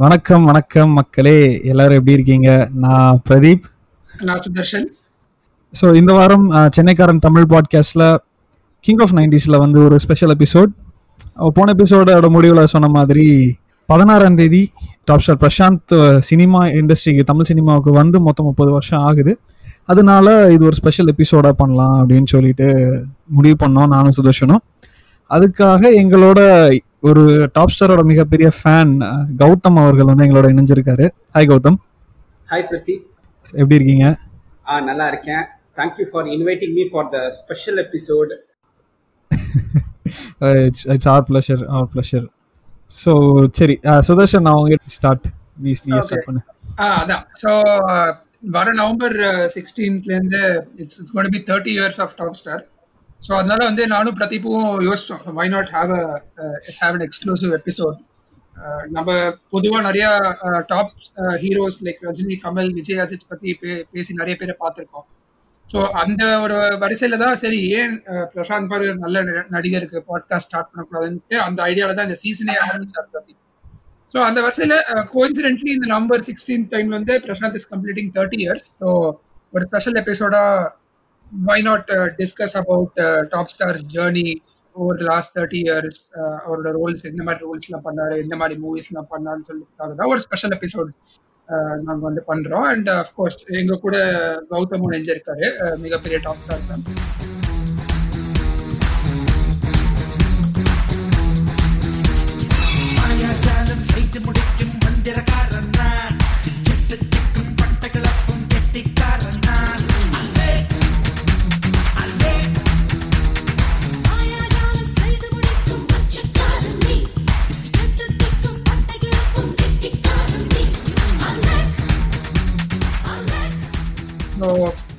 வணக்கம் வணக்கம் மக்களே. எல்லாரும் எப்படி இருக்கீங்க? நான் பிரதீப். நான் சுதர்ஷன். ஸோ இந்த வாரம் சென்னைக்காரன் தமிழ் பாட்காஸ்டில் கிங் ஆஃப் நைன்டிஸில் வந்து ஒரு ஸ்பெஷல் எபிசோட் போன எபிசோடோட முடிவில் சொன்ன மாதிரி பதினாறாம் தேதி டாப் ஸ்டார் பிரசாந்த் சினிமா இண்டஸ்ட்ரிக்கு தமிழ் சினிமாவுக்கு வந்து மொத்தம் முப்பது வருஷம் ஆகுது. அதனால இது ஒரு ஸ்பெஷல் எபிசோடாக பண்ணலாம் அப்படின்னு சொல்லிட்டு முடிவு பண்ணோம் நானும் சுதர்ஷனும். அதுக்காக எங்களோட ஒரு டாப் ஸ்டாரோட மிகப்பெரிய ஃபேன் கௌதம் அவர்கள் வந்து எங்களோட இணைஞ்சிருக்காரு. ஹாய் கௌதம். ஹாய் பிரதீப் எப்படி இருக்கீங்க? ஆ நல்லா இருக்கேன். Thank you for inviting me for the special episode it's it's our pleasure our pleasure so சரி சுதர்ஷன் நான் உங்ககிட்ட ஸ்டார்ட் நீ நீ ஸ்டார்ட் பண்ணு. ஆ அதான். ஸோ வர November சிக்ஸ்டீன்த்லேருந்து it's it's got be thirty years of top star so அதனால வந்து நானும் பிரதீப்பும் யோசிச்சோம். Why not have have an exclusive episode நம்ம பொதுவாக நிறைய top heroes like Rajini Kamal Vijay Ajith பற்றி பே பேசி நிறைய பேரை பார்த்துருக்கோம். ஸோ அந்த ஒரு வரிசையில் தான் சரி ஏன் uh, பிரசாந்த் பாரு நல்ல ந- நடிகருக்கு பாட்காஸ்ட் ஸ்டார்ட் பண்ணக்கூடாதுன்ட்டு அந்த ஐடியாவில் தான் இந்த சீசனே ஆரம்பிச்சார் பிரதீப். ஸோ அந்த வரிசையில் கோயின்சிடென்ட்லி uh, இந்த நம்பர் சிக்ஸ்டீன் டைம் வந்து Prashanth is completing thirty years so ஒரு special எபிசோடா why not discuss about top star's journey over the last thirty years அவரோட ரோல்ஸ் எந்த மாதிரி ரோல்ஸ்லாம் பண்ணாரு எந்த மாதிரி மூவிஸ்லாம் பண்ணாருன்னு சொல்லிட்டு தான் ஒரு ஸ்பெஷல் எபிசோட் நாங்கள் வந்து பண்ணுறோம் அண்ட் அஃப்கோர்ஸ் uh, எங்கள் கூட கௌதம் நெஞ்சிருக்காரு uh, மிகப்பெரிய டாப் ஸ்டார் தான்.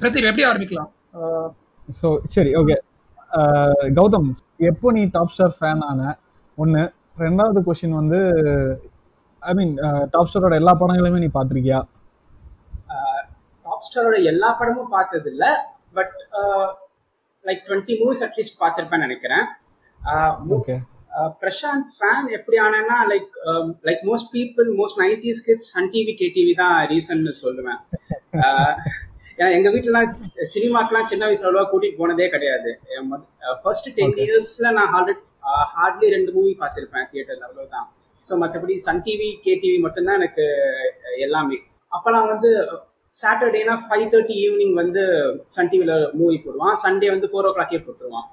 பிரதீப் எப்படி ஆரம்பிக்கலாம்? ஸோ சரி ஓகே கௌதம் எப்போ நீ டாப் ஸ்டார் ஃபேன் ஆன? ஒன்று ரெண்டாவது கொஷின் வந்து ஐ மீன் டாப் ஸ்டாரோட எல்லா படங்களையுமே நீ பார்த்துருக்கியா? டாப் ஸ்டாரோட எல்லா படமும் பார்த்தது இல்ல but like twenty movies at least பார்த்துருப்பேன்னு நினைக்கிறேன். ஓகே பிரசாந்த் ஃபேன் எப்படி ஆனேன்னா like like most people most nineties kids Sun TV KTV தான் ரீசன்னு சொல்லுவேன். ஏன்னா எங்க வீட்டுலாம் சினிமாக்கெல்லாம் சின்ன வயசுல அவ்வளவா கூட்டிட்டு போனதே கிடையாது. ஃபர்ஸ்ட் டென் இயர்ஸ்ல நான் ஹார்ட் ஹார்ட்லி ரெண்டு மூவி பார்த்திருப்பேன் தியேட்டர்ல அவ்வளவுதான். ஸோ மற்றபடி சன் டிவி கேடிவி மட்டும்தான் எனக்கு எல்லாமே. அப்பெல்லாம் வந்து சாட்டர்டேனா ஃபைவ் தேர்ட்டி ஈவினிங் வந்து சன் டிவியில் மூவி போடுவான். சண்டே வந்து ஃபோர் ஓ கிளாக்கே போட்டுருவான்.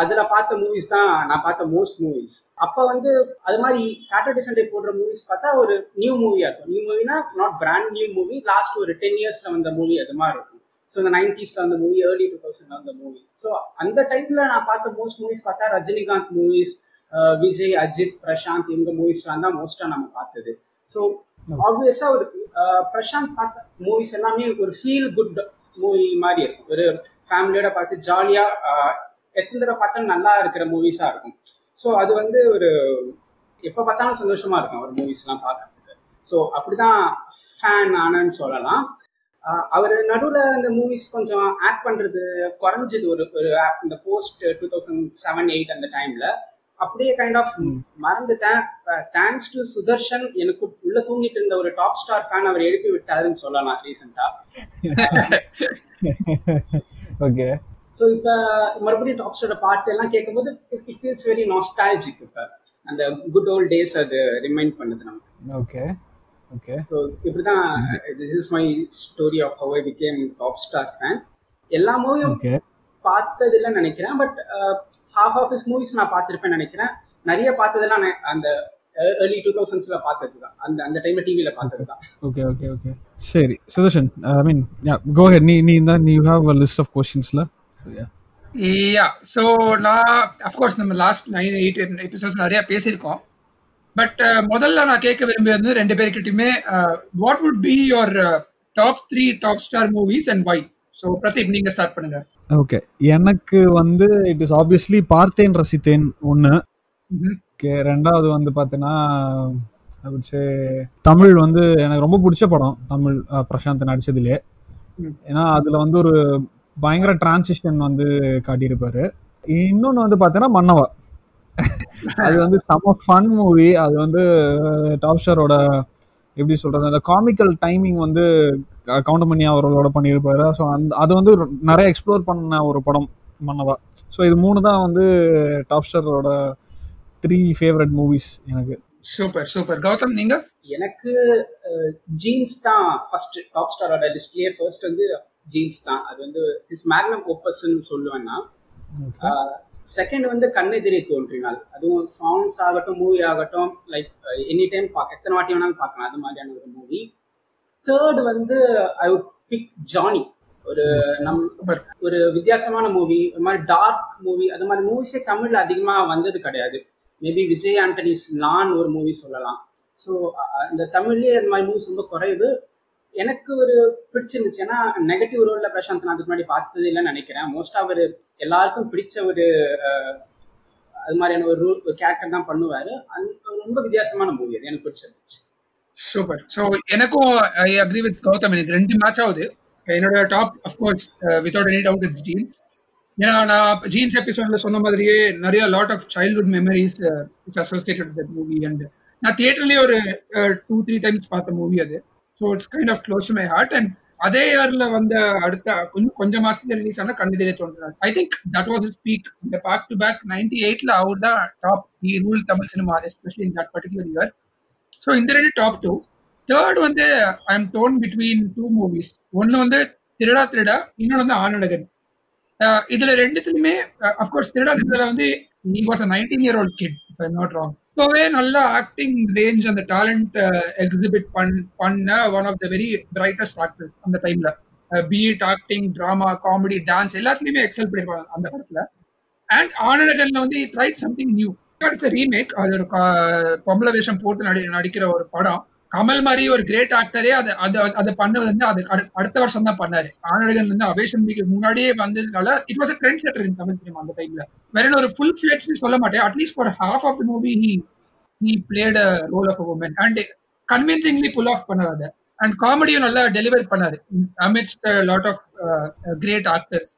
அதுல பார்த்த மூவிஸ் தான் நான் பார்த்த மோஸ்ட் மூவிஸ் அப்ப வந்து அது மாதிரி சாட்டர்டே சண்டே போடுற மூவிஸ் பார்த்தா ஒரு நியூ மூவியா இருக்கும். New மூவினா not brand new movie last ஒரு டென் இயர்ஸ்ல வந்த மூவி அது மாதிரி இருக்கும். ஸோ இந்த நைன்டிஸ்ல வந்த மூவி ஏர்லி டூ தௌசண்ட்ல வந்த மூவி ஸோ அந்த டைம்ல நான் பார்த்த மோஸ்ட் மூவிஸ் பார்த்தா ரஜினிகாந்த் மூவிஸ் விஜய் அஜித் பிரசாந்த் இவங்க மூவிஸ்லாம் தான் மோஸ்டா நம்ம பார்த்தது. ஸோ ஆப்வியஸா ஒரு பிரசாந்த் பார்த்த மூவிஸ் எல்லாமே ஒரு ஃபீல் குட் மூவி மாதிரி இருக்கும். ஒரு ஃபேமிலியோட பார்த்து ஜாலியா எத்தனை தடவை பார்த்தாலும் நல்லா இருக்கிற மூவிஸா இருக்கும். ஸோ அது வந்து ஒரு எப்போ பார்த்தாலும் சந்தோஷமா இருக்கும் ஒரு மூவிஸ்லாம் பார்க்கறதுக்கு. ஸோ அப்படிதான் ஃபேன் ஆனன்னு சொல்லலாம். அவர் நடுவில் இந்த மூவிஸ் கொஞ்சம் ஆக்ட் பண்றது குறைஞ்சது. ஒரு ஒரு இந்த post two thousand seven eight அந்த டைம்ல அப்படியே கைண்ட் ஆஃப் மறந்துட்டேன். தேங்க்ஸ் டு சுதர்ஷன் எனக்கு உள்ள தூங்கிட்டு இருந்த ஒரு டாப் ஸ்டார் ஃபேன் அவர் எழுப்பி விட்டாருன்னு சொல்லலாம் ரீசெண்டா ஓகே ஸோ இப்போ மறுபடியும் டாப் ஸ்டாரோட பாட்டு எல்லாம் கேட்கும்போது இட் ஃபீல்ஸ் வெரி நாஸ்டாலஜிக் இப்போ. அந்த குட் ஓல்ட் டேஸ் அது ரிமைண்ட் பண்ணுது நமக்கு. ஓகே ஓகே ஸோ இப்படிதான் this is my story of how I became top star fan எல்லா மூவியும் ஓகே பார்த்ததில்லைன்னு நினைக்கிறேன். But half of his movies நான் பார்த்துருப்பேன் நினைக்கிறேன். நிறைய பார்த்ததெல்லாம் அந்த ஏர்லி டூ தௌசண்ட்ஸ்ல பார்த்தது தான் அந்த அந்த டைம்ல டிவியில பார்த்தது தான் ஓகே ஓகே ஓகே சரி. சுதர்ஷன் ஐ மீன் கோ ஹெட் நீ நீ தான் நீ ஹாவ் அ லிஸ்ட் ஆஃப் கொஷின்ஸ்ல யா ஸோ நான் அஃப்கோர்ஸ் நம்ம லாஸ்ட் நைன் எயிட் எபிசோட்ஸ் நிறைய பேசியிருக்கோம். பட் முதல்ல நான் கேட்க விரும்பியது ரெண்டு பேர்கிட்டயுமே what would be your top three top star movies and why so Pradeep நீங்க ஸ்டார்ட் பண்ணுங்க. ஓகே எனக்கு வந்து இட் இஸ் ஆப்வியஸ்லி பார்த்தேன் ரசித்தேன் ஒன்று. ஓகே ரெண்டாவது வந்து பார்த்தீங்கன்னா I would say தமிழ் வந்து எனக்கு ரொம்ப பிடிச்ச படம் தமிழ் அஹ், பிரசாந்த் நடிச்சதுலே. ம். ஏன்னா அதுல வந்து ஒரு பயங்கர டிரான்சிஷன் வந்து காட்டியிருப்பாரு. இன்னொன்று வந்து பார்த்தீங்கன்னா மன்னவா. அது வந்து செம ஃபன் மூவி அது வந்து டாப் ஸ்டாரோட எப்படி சொல்றது அந்த காமிக்கல் டைமிங் வந்து கவுண்டமணி அவர்களோட பண்ணியிருப்பாரு. ஸோ அந்த அது வந்து நிறைய எக்ஸ்ப்ளோர் பண்ண ஒரு படம் மன்னவா. ஸோ இது மூணு தான் வந்து டாப் ஸ்டாரோட த்ரீ ஃபேவரட் மூவிஸ் எனக்கு. சூப்பர் சூப்பர் கௌதம் நீங்க? எனக்கு ஜீன்ஸ் தான் ஃபர்ஸ்ட் டாப் ஸ்டாரோட லிஸ்ட்லயே ஃபர்ஸ்ட் வந்து ஜீன்ஸ் தான். அது வந்து இஸ் மேக்னம் ஓப்பஸ்ன்னு சொல்லுவேன் நான் செகண்ட் வந்து கண்ணெதிரே தோன்றினால். அதுவும் சாங்ஸ் ஆகட்டும் மூவி ஆகட்டும் லைக் எனி டைம் பார்க்க எத்தனை வாட்டி வேணாலும் பார்க்கலாம். அது மாதிரியான ஒரு மூவி தேர்ட் வந்து ஐ வுட் பிக் ஜானி ஒரு நம் Super. ஒரு வித்தியாசமான மூவி ஒரு மாதிரி டார்க் மூவி அது மாதிரி மூவிஸே தமிழ்ல அதிகமா வந்தது கிடையாது. மேபி விஜய் ஆண்டனிஸ் நான் ஒரு மூவி சொல்லலாம். ஸோ இந்த தமிழ்லயே இந்த மாதிரி மூவிஸ் ரொம்ப குறையுது எனக்கு ஒரு பிடிச்சிருந்துச்சு. ஏன்னா நெகட்டிவ் ரோல்ல பிரசாந்த் நான் அதுக்கு முன்னாடி பார்த்தது இல்லைன்னு நினைக்கிறேன். மோஸ்ட் அவர் எல்லாருக்கும் பிடிச்ச ஒரு அது மாதிரியான ஒரு ரூல் கேரக்டர் தான் பண்ணுவாரு. அது ரொம்ப வித்தியாசமான மூவி அது. எனக்கு பிடிச்சிருந்துச்சு. சூப்பர் ஸோ எனக்கும் ஐ அக்ரி வித் கௌதம். எனக்கு ரெண்டு மேட்ச் ஆகுது. என்னோட top of course without any doubt it's Jeans ஏன்னா நான் ஜீன்ஸ் எபிசோட்ல சொன்ன மாதிரியே நிறைய lot of childhood memories it's associated with movie and நான் தியேட்டர்லயே ஒரு டூ த்ரீ டைம்ஸ் பார்த்த மூவி அது. So it's kind of close to my heart and அதே இயர்ல வந்த அடுத்த கொஞ்சம் கொஞ்சம் மாசத்துல ரிலீஸ் ஆன கண்ணெதிரே தோன்றாரு I think that was his peak இந்த பேக் டு பேக் நைன்டி எயிட்ல அவர் தான் top he rule Tamil cinema especially in that particular year so இந்த ரெண்டு டாப் டூ தேர்ட் வந்து I am torn between two movies ஒன்று வந்து திருடா திருடா இன்னொன்று வந்து ஆனழகன். இதுல ரெண்டுத்துலயுமே அஃப்கோர்ஸ் திருடா திருடா வந்து நீ was a nineteen year old kid if I'm not wrong இப்போவே நல்ல ஆக்டிங் ரேஞ்ச் அந்த டேலண்ட் எக்ஸிபிட் uh, பண் பண்ண one of the very brightest actors அந்த டைம்ல be it acting drama comedy dance எல்லாத்துலயுமே எக்ஸல் பண்ணிருப்பாங்க அந்த படத்துல. அண்ட் ஆனழகன்ல வந்து ட்ரைட் சம்திங் நியூ அடுத்த ரீமேக் அது ஒரு uh, பொம்பளை வேஷம் போட்டு நடி நடிக்கிற ஒரு படம். கமல் மாதிரி ஒரு கிரேட் ஆக்டரே அதை அதை அதை பண்ணது வந்து அது அடு- அடுத்த வருஷம் தான் பண்ணாரு. ஆனடகன் வந்து அவேஷம்பிக்கு முன்னாடியே வந்ததுனால it was a trend setter in Tamil cinema அந்த டைம்ல வேற ஒரு ஃபுல் ஃபிளெட்ஸ்னு சொல்ல மாட்டேன். At least for half of the movie he he played a role of a woman and convincingly pull off பண்ணார். அதை அண்ட் காமெடியும் நல்லா டெலிவர் பண்ணாரு. Amidst lot of great actors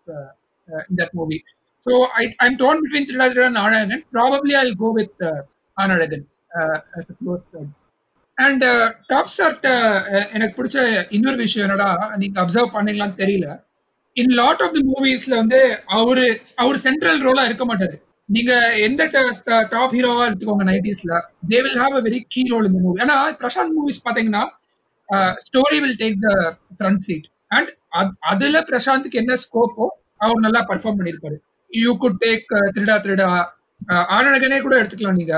in that movie so I I'm torn between திருநாதிரன் and Aanazhagan probably I go with Aanazhagan and top start எனக்கு பிடிச்ச இன்னொரு விஷயம் என்னடா நீங்க அப்சர்வ் பண்ணீங்களான்னு தெரியல. இன் லாட் ஆஃப் தி மூவிஸ்ல வந்து அவரு அவர் சென்ட்ரல் ரோலா இருக்க மாட்டாரு. நீங்க எந்த டாப் ஹீரோவா எடுத்துக்கோங்க நைன்டிஸ்ல they will have a very key role இந்த மூவி ஏன்னா பிரசாந்த் மூவிஸ் பாத்தீங்கன்னா story will take the front seat and அதுல பிரசாந்த்க்கு என்ன ஸ்கோப்போ அவர் நல்லா பர்ஃபார்ம் பண்ணியிருப்பாரு you good take Thiruda Thiruda ஆனழகனே கூட எடுத்துக்கலாம் நீங்க.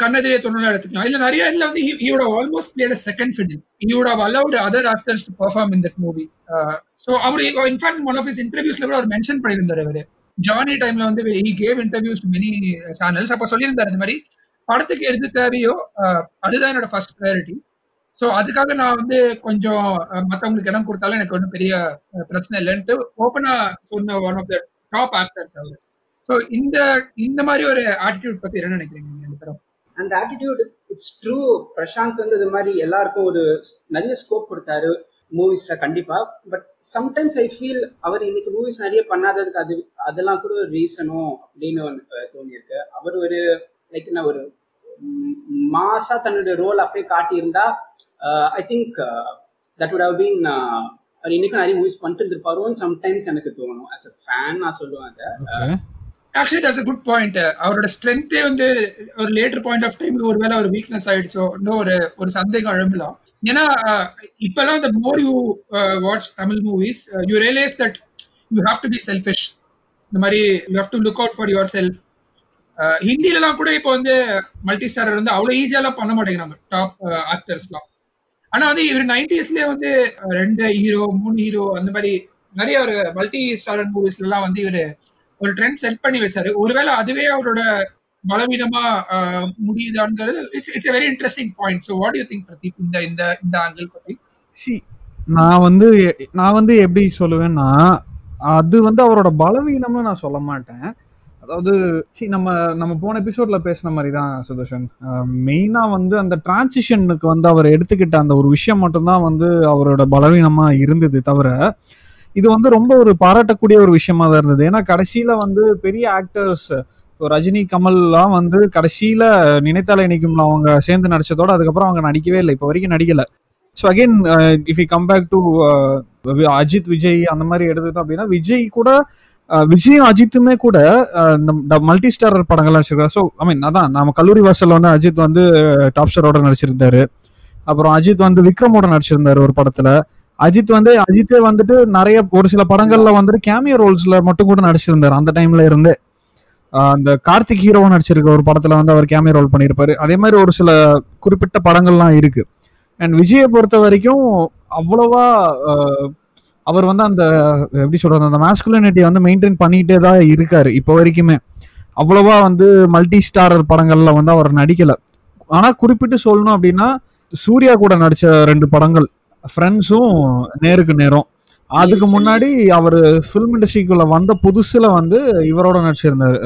கண்ணெதிரே தொண்ணூறு எடுத்துக்கலாம். இல்ல நிறைய இதுல வந்து ஈவோட almost played second fiddle ஈவோட allowed other actors to perform in that movie so our in fact one of his இன்டர்வியூஸ்ல கூட அவர் மென்ஷன் பண்ணியிருந்தார் அவர். ஜானி டைம்ல வந்து he gave interviews to many channels அப்போ சொல்லியிருந்தார் இந்த மாதிரி படத்துக்கு எது தேவையோ அதுதான் என்னோட ஃபர்ஸ்ட் ப்ரையாரிட்டி ஸோ அதுக்காக நான் வந்து கொஞ்சம் மற்றவங்களுக்கு மத்தவங்களுக்கு இடம் கொடுத்தாலும் எனக்கு ஒன்றும் பெரிய பிரச்சனை இல்லைன்ட்டு ஓப்பனாக சொன்ன one of the top actors our. So இந்த இந்த மாதிரி ஒரு ஆட்டிடியூட் பற்றி என்ன நினைக்கிறீங்க? நீங்க அந்த ஆட்டிடியூட் இட்ஸ் ட்ரூ பிரசாந்த் வந்து இது மாதிரி எல்லாருக்கும் ஒரு நிறைய ஸ்கோப் கொடுத்தாரு மூவிஸ்ல கண்டிப்பா. பட் சம்டைம்ஸ் ஐ ஃபீல் அவர் இன்னைக்கு மூவிஸ் நிறைய பண்ணாததுக்கு அது அதெல்லாம் கூட ஒரு ரீசனும் அப்படின்னு தோணியிருக்கு. அவர் ஒரு லைக் என்ன ஒரு மாசா தன்னுடைய ரோல் அப்படியே காட்டியிருந்தா I think that would have been அவர் இன்னைக்கும் நிறைய மூவிஸ் பண்ணிட்டு இருந்திருப்பாரோன்னு சம்டைம்ஸ் எனக்கு தோணும். அஸ் அ ஃபேன் நான் சொல்லுவேன் அதை. Actually that's a good point அவரோட ஸ்ட்ரென்த்தே வந்து ஒரு லேட்டர் பாயிண்ட் ஆஃப் டைம்ல ஒருவேளை ஒரு வீக்னஸ் ஆயிடுச்சோ இன்னும் ஒரு ஒரு சந்தேகம் எழும்பலாம். ஏன்னா இப்பெல்லாம் the more you watch Tamil movies you realise that you have to be selfish இந்த மாதிரி you have to look out for yourself ஹிந்திலலாம் கூட இப்போ வந்து மல்டி ஸ்டாரர் வந்து அவ்வளோ ஈஸியாலாம் பண்ண மாட்டேங்கிறாங்க. டாப் ஆக்டர்ஸ்லாம் uh, ஆனா வந்து இவர் நைன்டிஸ்லயே வந்து uh, ரெண்டு ஹீரோ மூணு ஹீரோ அந்த மாதிரி நிறைய ஒரு மல்டி ஸ்டாரர் மூவிஸ்லலாம் வந்து இவர் ஒரு ட்ரெண்ட் செட் பண்ணி வச்சாரு. ஒருவேளை அதுவே அவரோட பலவீனமா அஹ், it's it's very interesting point so what you think Pradeep இந்த இந்த இந்த ஆங்கிள் பத்தி? சி நான் வந்து நான் வந்து எப்படி சொல்லுவேன்னா அது வந்து அவரோட பலவீனம்னு நான் சொல்ல மாட்டேன். அதாவது சி நம்ம நம்ம போன எபிசோட்ல பேசின மாதிரி தான் சுதர்ஷன் மெயினாக வந்து அந்த டிரான்சிஷனுக்கு வந்து அவர் எடுத்துக்கிட்ட அந்த ஒரு விஷயம் மட்டும்தான் வந்து அவரோட பலவீனமா இருந்தது தவிர இது வந்து ரொம்ப ஒரு பாராட்டக்கூடிய ஒரு விஷயமா தான் இருந்தது. ஏன்னா கடைசியில வந்து பெரிய ஆக்டர்ஸ் இப்போ ரஜினி கமல்லாம் வந்து கடைசியில நினைத்தால நிற்கும்ல அவங்க சேர்ந்து நடிச்சதோட அதுக்கப்புறம் அவங்க நடிக்கவே இல்லை. இப்போ வரைக்கும் நடிக்கல. So again if you come back to Ajith Vijay அந்த மாதிரி எடுத்துட்டோம் அப்படின்னா விஜய் கூட uh, விஜயும் அஜித்துமே கூட uh, இந்த மல்டி ஸ்டாரர் படங்கள்லாம் நடிச்சிருக்காரு ஸோ ஐ மீன் அதான் நம்ம கல்லூரி வாசல்ல வந்து அஜித் வந்து uh, டாப் ஸ்டாரோட நடிச்சிருந்தாரு. அப்புறம் அஜித் வந்து விக்ரமோட நடிச்சிருந்தாரு ஒரு படத்துல. அஜித் வந்து அஜித்தே வந்துட்டு நிறைய ஒரு சில படங்கள்ல வந்துட்டு கேமியோ ரோல்ஸ்ல மட்டும் கூட நடிச்சிருந்தாரு. அந்த டைம்ல இருந்தே. அந்த கார்த்திக் ஹீரோவா நடிச்சிருக்க ஒரு படத்துல வந்து அவர் கேமியோ ரோல் பண்ணியிருப்பாரு. அதே மாதிரி ஒரு சில குறிப்பிட்ட படங்கள்லாம் இருக்கு. அண்ட் விஜயை பொறுத்த வரைக்கும் அவ்வளவா அவர் வந்து அந்த எப்படி சொல்றது அந்த மாஸ்குலினிட்டியை வந்து மெயின்டைன் பண்ணிட்டே தான் இருக்காரு இப்போ வரைக்குமே. அவ்வளவா வந்து மல்டி ஸ்டாரர் படங்கள்ல வந்து அவர் நடிக்கல. ஆனா குறிப்பிட்டு சொல்லணும் அப்படின்னா சூர்யா கூட நடிச்ச ரெண்டு படங்கள். ஃப்ரெண்ட்ஸும் நேருக்கு நேரம். அதுக்கு முன்னாடி அவர் ஃபிலிம் இண்டஸ்ட்ரிக்குள்ள வந்த புதுசுல வந்து இவரோட நடிச்சிருந்தாரு.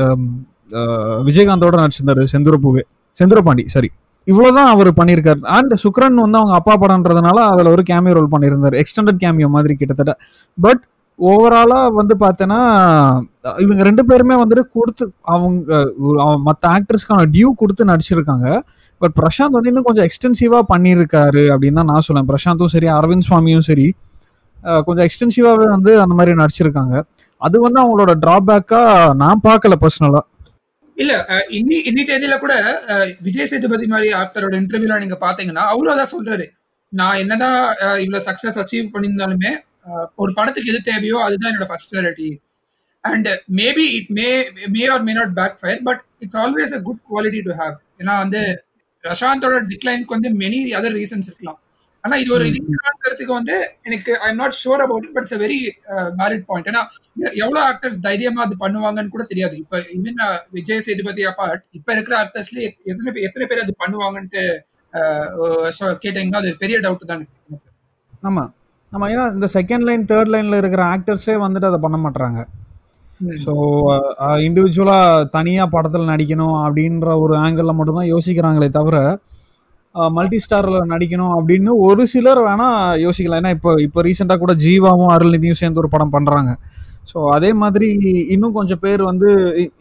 விஜயகாந்தோட நடிச்சிருந்தாரு செந்துரப்பூவே. செந்துரபாண்டி சாரி இவ்வளவுதான் அவர் பண்ணியிருக்காரு. அண்ட் சுக்ரன் வந்து அவங்க அப்பா படம்ன்றதுனால அதுல ஒரு கேமியோ ரோல் பண்ணியிருந்தாரு. எக்ஸ்டெண்டட் கேமியோ மாதிரி கிட்டத்தட்ட. பட் ஓவராலா வந்து பார்த்தேன்னா இவங்க ரெண்டு பேருமே வந்துட்டு கொடுத்து அவங்க மற்ற ஆக்டர்ஸ்க்கான டியூ கொடுத்து நடிச்சிருக்காங்க. பட் பிரசாந்த் வந்து இன்னும் கொஞ்சம் எக்ஸ்டென்சிவா பண்ணியிருக்காரு அப்படின்னு தான் நான் சொல்லுவேன். பிரசாந்தும் சரி அரவிந்த் சுவாமியும் சரி கொஞ்சம் எக்ஸ்டென்சிவாகவே வந்து அந்த மாதிரி நடிச்சிருக்காங்க. அது வந்து அவங்களோட டிராபேக்கா நான் பார்க்கல பர்சனலா இல்ல இன்னி இன்னி தேதியில கூட விஜய் சேதுபதி மாதிரி ஆக்டரோட இன்டர்வியூல நீங்க பாத்தீங்கன்னா அவரும் அதான் சொல்றாரு. நான் என்னதான் இவ்வளவு சக்சஸ் அச்சீவ் பண்ணியிருந்தாலுமே ஒரு படத்துக்கு எது தேவையோ அதுதான் என்னோட first priority and maybe it may may or may not backfire but it's always a good quality to have ஏன்னா வந்து பிரசாந்தோட டிக்ளைனுக்கு வந்து மெனி அதர் ரீசன்ஸ் இருக்கலாம். ஆனா இது ஒரு ரீசன்ங்கிறதுக்கு வந்து எனக்கு I am not sure about it but it's very valid point ஏன்னா எவ்வளவு ஆக்டர்ஸ் தைரியமா அது பண்ணுவாங்கன்னு கூட தெரியாது. இப்ப ஈவன் விஜய் சேதுபதி அப்பார்ட் இப்ப இருக்கிற ஆக்டர்ஸ்ல எத்தனை எத்தனை பேர் அது பண்ணுவாங்கன்ட்டு so கேட்டீங்கன்னா அது பெரிய டவுட் தான். ஆமா. ஆமா ஏன்னா இந்த செகண்ட் லைன் தேர்ட் லைன்ல இருக்கிற ஆக்டர்ஸே வந்துட்டு அதை பண்ண மாட்டாங்க. ஸோ இண்டிவிஜுவலா தனியா படத்துல நடிக்கணும் அப்படின்ற ஒரு ஆங்கிள் மட்டும்தான் யோசிக்கிறாங்களே தவிர மல்டி ஸ்டார்ல நடிக்கணும் அப்படின்னு ஒரு சிலர் வேணா யோசிக்கலாம். ஏன்னா இப்போ இப்போ ரீசெண்டாக கூட ஜீவாவும் அருள்நிதியும் சேர்ந்து ஒரு படம் பண்றாங்க. ஸோ அதே மாதிரி இன்னும் கொஞ்சம் பேர் வந்து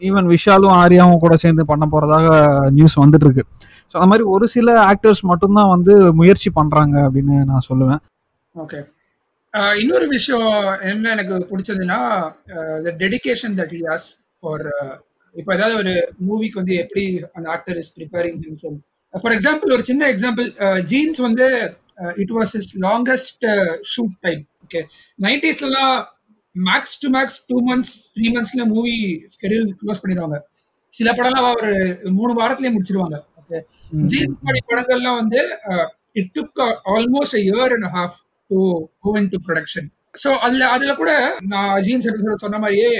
ஈவன் விஷாலும் ஆர்யாவும் கூட சேர்ந்து பண்ண போறதாக நியூஸ் வந்துட்டு இருக்கு ஸோ அந்த மாதிரி ஒரு சில ஆக்டர்ஸ் மட்டும்தான் வந்து முயற்சி பண்றாங்க அப்படின்னு நான் சொல்லுவேன். ஓகே இன்னொரு விஷயம் என்ன எனக்கு பிடிச்சதுன்னா the dedication that he has for இப்போ ஏதாவது ஒரு மூவிக்கு வந்து எப்படி அந்த actor is preparing himself for example ஒரு சின்ன எக்ஸாம்பிள் ஜீன்ஸ் வந்து it was his longest shoot time okay நைன்டிஸ்லாம் max to max two months three மந்த்ஸ்ல movie schedule close பண்ணிடுவாங்க. சில படம்லாம் ஒரு மூணு வாரத்திலேயே முடிச்சிருவாங்க ஓகே ஜீன்ஸ் மாதிரி படங்கள்லாம் வந்து it took almost year and half to go into production so அதுல கூட நான் ஜீன்ஸ் எபிசோட் சொன்ன மாதிரியே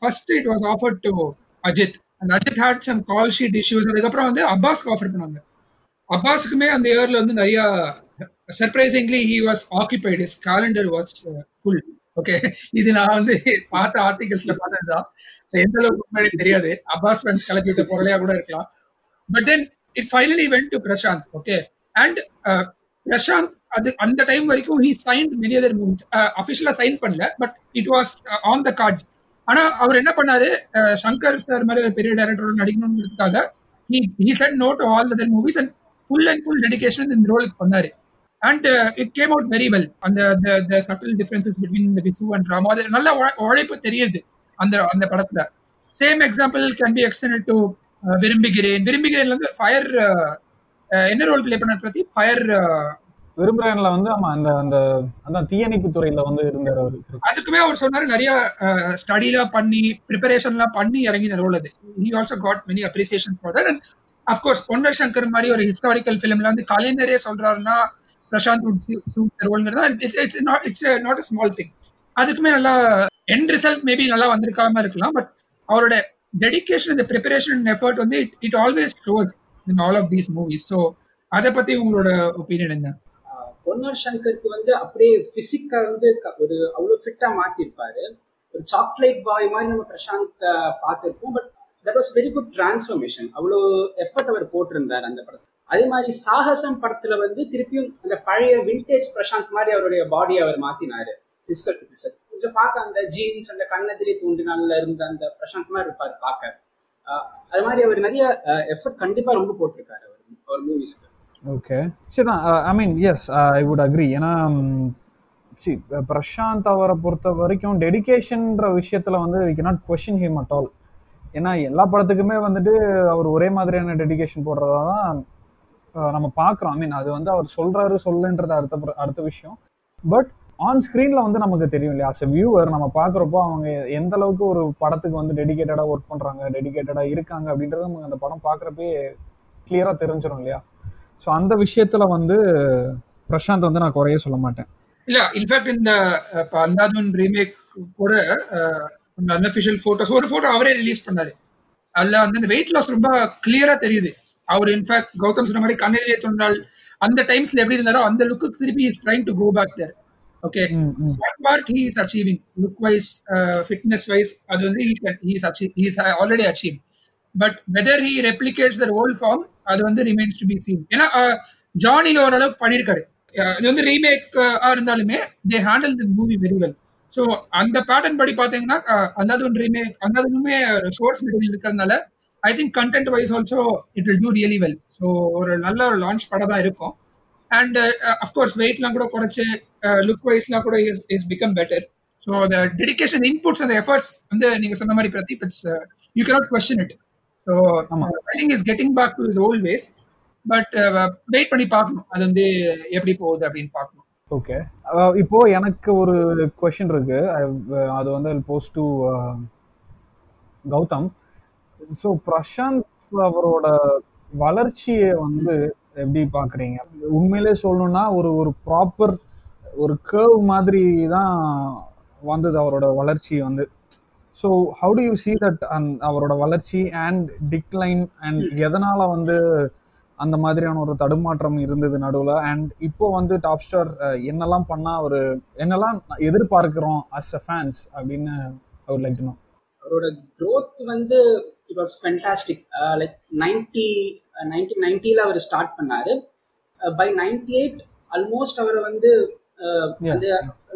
first it was offer to Ajith and Ajith had some call sheet issues அதுக்கப்புறம் வந்து அப்பாஸ்க்கு ஆஃபர் பண்ணாங்க அப்பாஸுக்குமே அந்த இயர்ல வந்து நிறைய surprisingly he was occupied his calendar was full okay இது நான் வந்து பார்த்த ஆர்டிகல்ஸ்ல பார்த்ததுதான். எந்த அளவுக்கு முன்னாடி தெரியாது. அப்பாஸ் ஃபேன்ஸ் கிளப்பி விட்ட பொருளையா கூட இருக்கலாம். But then it finally went to Prashanth okay and Prashanth அது அந்த டைம் வரைக்கும் he sign many other movies அஃபிஷியலா sign பண்ணல but it was on the cards ஆனா அவர் என்ன பண்ணாரு? Uh, சங்கர் சார் மாதிரி பெரிய டைரக்டரோட நடிக்கணும்ங்கிறதுக்காக he he sent note all all movies and full and full and இந்த ரோலுக்கு பண்ணாரு. And it came out very well அந்த the subtle differences between Visu and Rama அது நல்ல உழைப்பு தெரியுது அந்த அந்த படத்துல. Same example can be extend to விரும்புகிறேன். விரும்புகிறேன் வந்து ஃபயர் uh, uh, என்ன ரோல் பிளே பண்ண பிரதி ஃபயர் விரும்புறேன்ல வந்து ஆமா அந்த அந்த அந்த தீயணைப்பு துறையில வந்து இருந்தார் அவர். அதுக்குமே அவர் சொன்னாரு நிறைய ஸ்டடிலாம் பண்ணி ப்ரிப்பரேஷன்லாம் பண்ணி இறங்கின ரோல் அது he also got many appreciation for that and of course Ponnar Shankar மாதிரி ஒரு ஹிஸ்டாரிக்கல் ஃபிலிம்ல வந்து கலைஞரே சொல்றாருன்னா Prashanth it's it's not it's not a small thing அதுக்குமே நல்லா எண்ட் ரிசல்ட் மேபி நல்லா வந்திருக்காம இருக்கலாம் பட் அவரோட டெடிகேஷன் இந்த ப்ரிப்பரேஷன் அண்ட் எஃபர்ட் வந்து it it always shows in all of these movies so அதை பத்தி உங்களோட ஒப்பீனியன் என்ன? பொன்னர் சங்கருக்கு வந்து அப்படியே பிசிக்கா வந்து ஒரு அவ்வளோ ஃபிட்டா மாத்திருப்பாரு. ஒரு சாக்லேட் பாய் மாதிரி நம்ம பிரசாந்த் பார்த்துருப்போம். But that was very good transformation அவ்வளோ எஃபர்ட் அவர் போட்டிருந்தார் அந்த படத்தில். அதே மாதிரி சாகசம் படத்துல வந்து திருப்பியும் அந்த பழைய விண்டேஜ் பிரசாந்த் மாதிரி அவருடைய பாடியை அவர் மாத்தினாரு. பிசிக்கல் ஃபிட்னஸ் கொஞ்சம் பார்க்க அந்த ஜீன்ஸ் அந்த கண்ணெதிரி தூண்டினால இருந்த அந்த பிரசாந்த் மாதிரி இருப்பார் பார்க்க. அது மாதிரி அவர் நிறைய எஃபர்ட் கண்டிப்பா ரொம்ப போட்டிருக்காரு அவர் அவர் மூவிஸ்க்கு ஓகே சரிதான் I mean yes I would agree ஏன்னா um, சி பிரசாந்த் uh, அவரை பொறுத்த வரைக்கும் டெடிகேஷன்ற விஷயத்தில் வந்து we not question him at all ஏன்னா எல்லா படத்துக்குமே வந்துட்டு அவர் ஒரே மாதிரியான டெடிகேஷன் போடுறதா தான் uh, நம்ம பார்க்குறோம் ஐ மீன் அது வந்து அவர் சொல்கிறாரு சொல்லுன்றது அடுத்த அடுத்த விஷயம். பட் ஆன் ஸ்க்ரீனில் வந்து நமக்கு தெரியும் இல்லையா? அஸ் வியூவர் நம்ம பார்க்குறப்போ அவங்க எந்த அளவுக்கு ஒரு படத்துக்கு வந்து டெடிகேட்டடாக ஒர்க் பண்ணுறாங்க டெடிகேட்டடாக இருக்காங்க அப்படின்றது நமக்கு அந்த படம் பார்க்குறப்பே கிளியராக தெரிஞ்சிடும் இல்லையா? ஸோ அந்த விஷயத்தில் வந்து பிரசாந்த் வந்து நான் குறைய சொல்ல மாட்டேன். இல்ல இன்ஃபேக்ட் இந்த இப்ப அந்தாதுன் ரீமேக் கூட அன்அபிஷியல் போட்டோஸ் ஒரு போட்டோ அவரே ரிலீஸ் பண்ணாரு. அதுல வந்து இந்த வெயிட் லாஸ் ரொம்ப கிளியரா தெரியுது. அவர் இன்ஃபேக்ட் கௌதம் சொன்ன மாதிரி கண்ணெதிரே தொண்டால் அந்த டைம்ஸ்ல எப்படி இருந்தாரோ அந்த லுக்கு திருப்பி is trying to go back there okay. One part he is achieving look wise fitness wise அது வந்து he is achieve he is already achieve but whether he replicates their old form அது வந்து remains to be seen ஏன்னா ஜானியில் ஓரளவுக்கு பண்ணியிருக்காரு இது வந்து ரீமேக்காக இருந்தாலுமே they handle the movie very well so அந்த பேட்டர்ன் படி பார்த்தீங்கன்னா அதாவது ஒரு ரீமேக் அந்தாதுமே சோர்ஸ் மெட்டீரியல் இருக்கிறதுனால I think content wise also it will do really well so ஒரு நல்ல ஒரு லான்ச் படம் தான் இருக்கும் அண்ட் அஃப்கோர்ஸ் வெயிட்லாம் கூட குறைச்சு லுக் வைஸ்லாம் கூட his his become better so அந்த டெடிக்கேஷன் இன்புட்ஸ் அந்த எஃபர்ட்ஸ் வந்து நீங்க சொன்ன மாதிரி Pradeep it's you cannot question it so I think his getting back to his old ways but wait பண்ணி பார்க்கணும். அது வந்து எப்படி போகுது அப்படின்னு பார்க்கணும். ஓகே இப்போ எனக்கு ஒரு கொஷின் இருக்கு. I- அது வந்து post to Gautham. So Prashanth அவரோட வளர்ச்சியை வந்து எப்படி பார்க்குறீங்க? உண்மையிலே சொல்லணும்னா ஒரு ஒரு ப்ராப்பர் ஒரு கேர்வ் மாதிரி தான் வந்தது அவரோட வளர்ச்சி வந்து. So how do you see that அந் அவரோட வளர்ச்சி அண்ட் டிக்ளைன் அண்ட் எதனால் வந்து அந்த மாதிரியான ஒரு தடுமாற்றம் இருந்தது நடுவில்? அண்ட் இப்போ வந்து டாப் ஸ்டார் என்னெல்லாம் பண்ணால் அவர் என்னெல்லாம் எதிர்பார்க்கிறோம் அஸ் அ ஃபேன்ஸ் அப்படின்னு அவர் லைக் நோ அவரோட growth வந்து it was fantastic like ninety nineteen நைன்டியில் அவர் ஸ்டார்ட் பண்ணாரு. பை நைன்டி எயிட் ஆல்மோஸ்ட் அவர் வந்து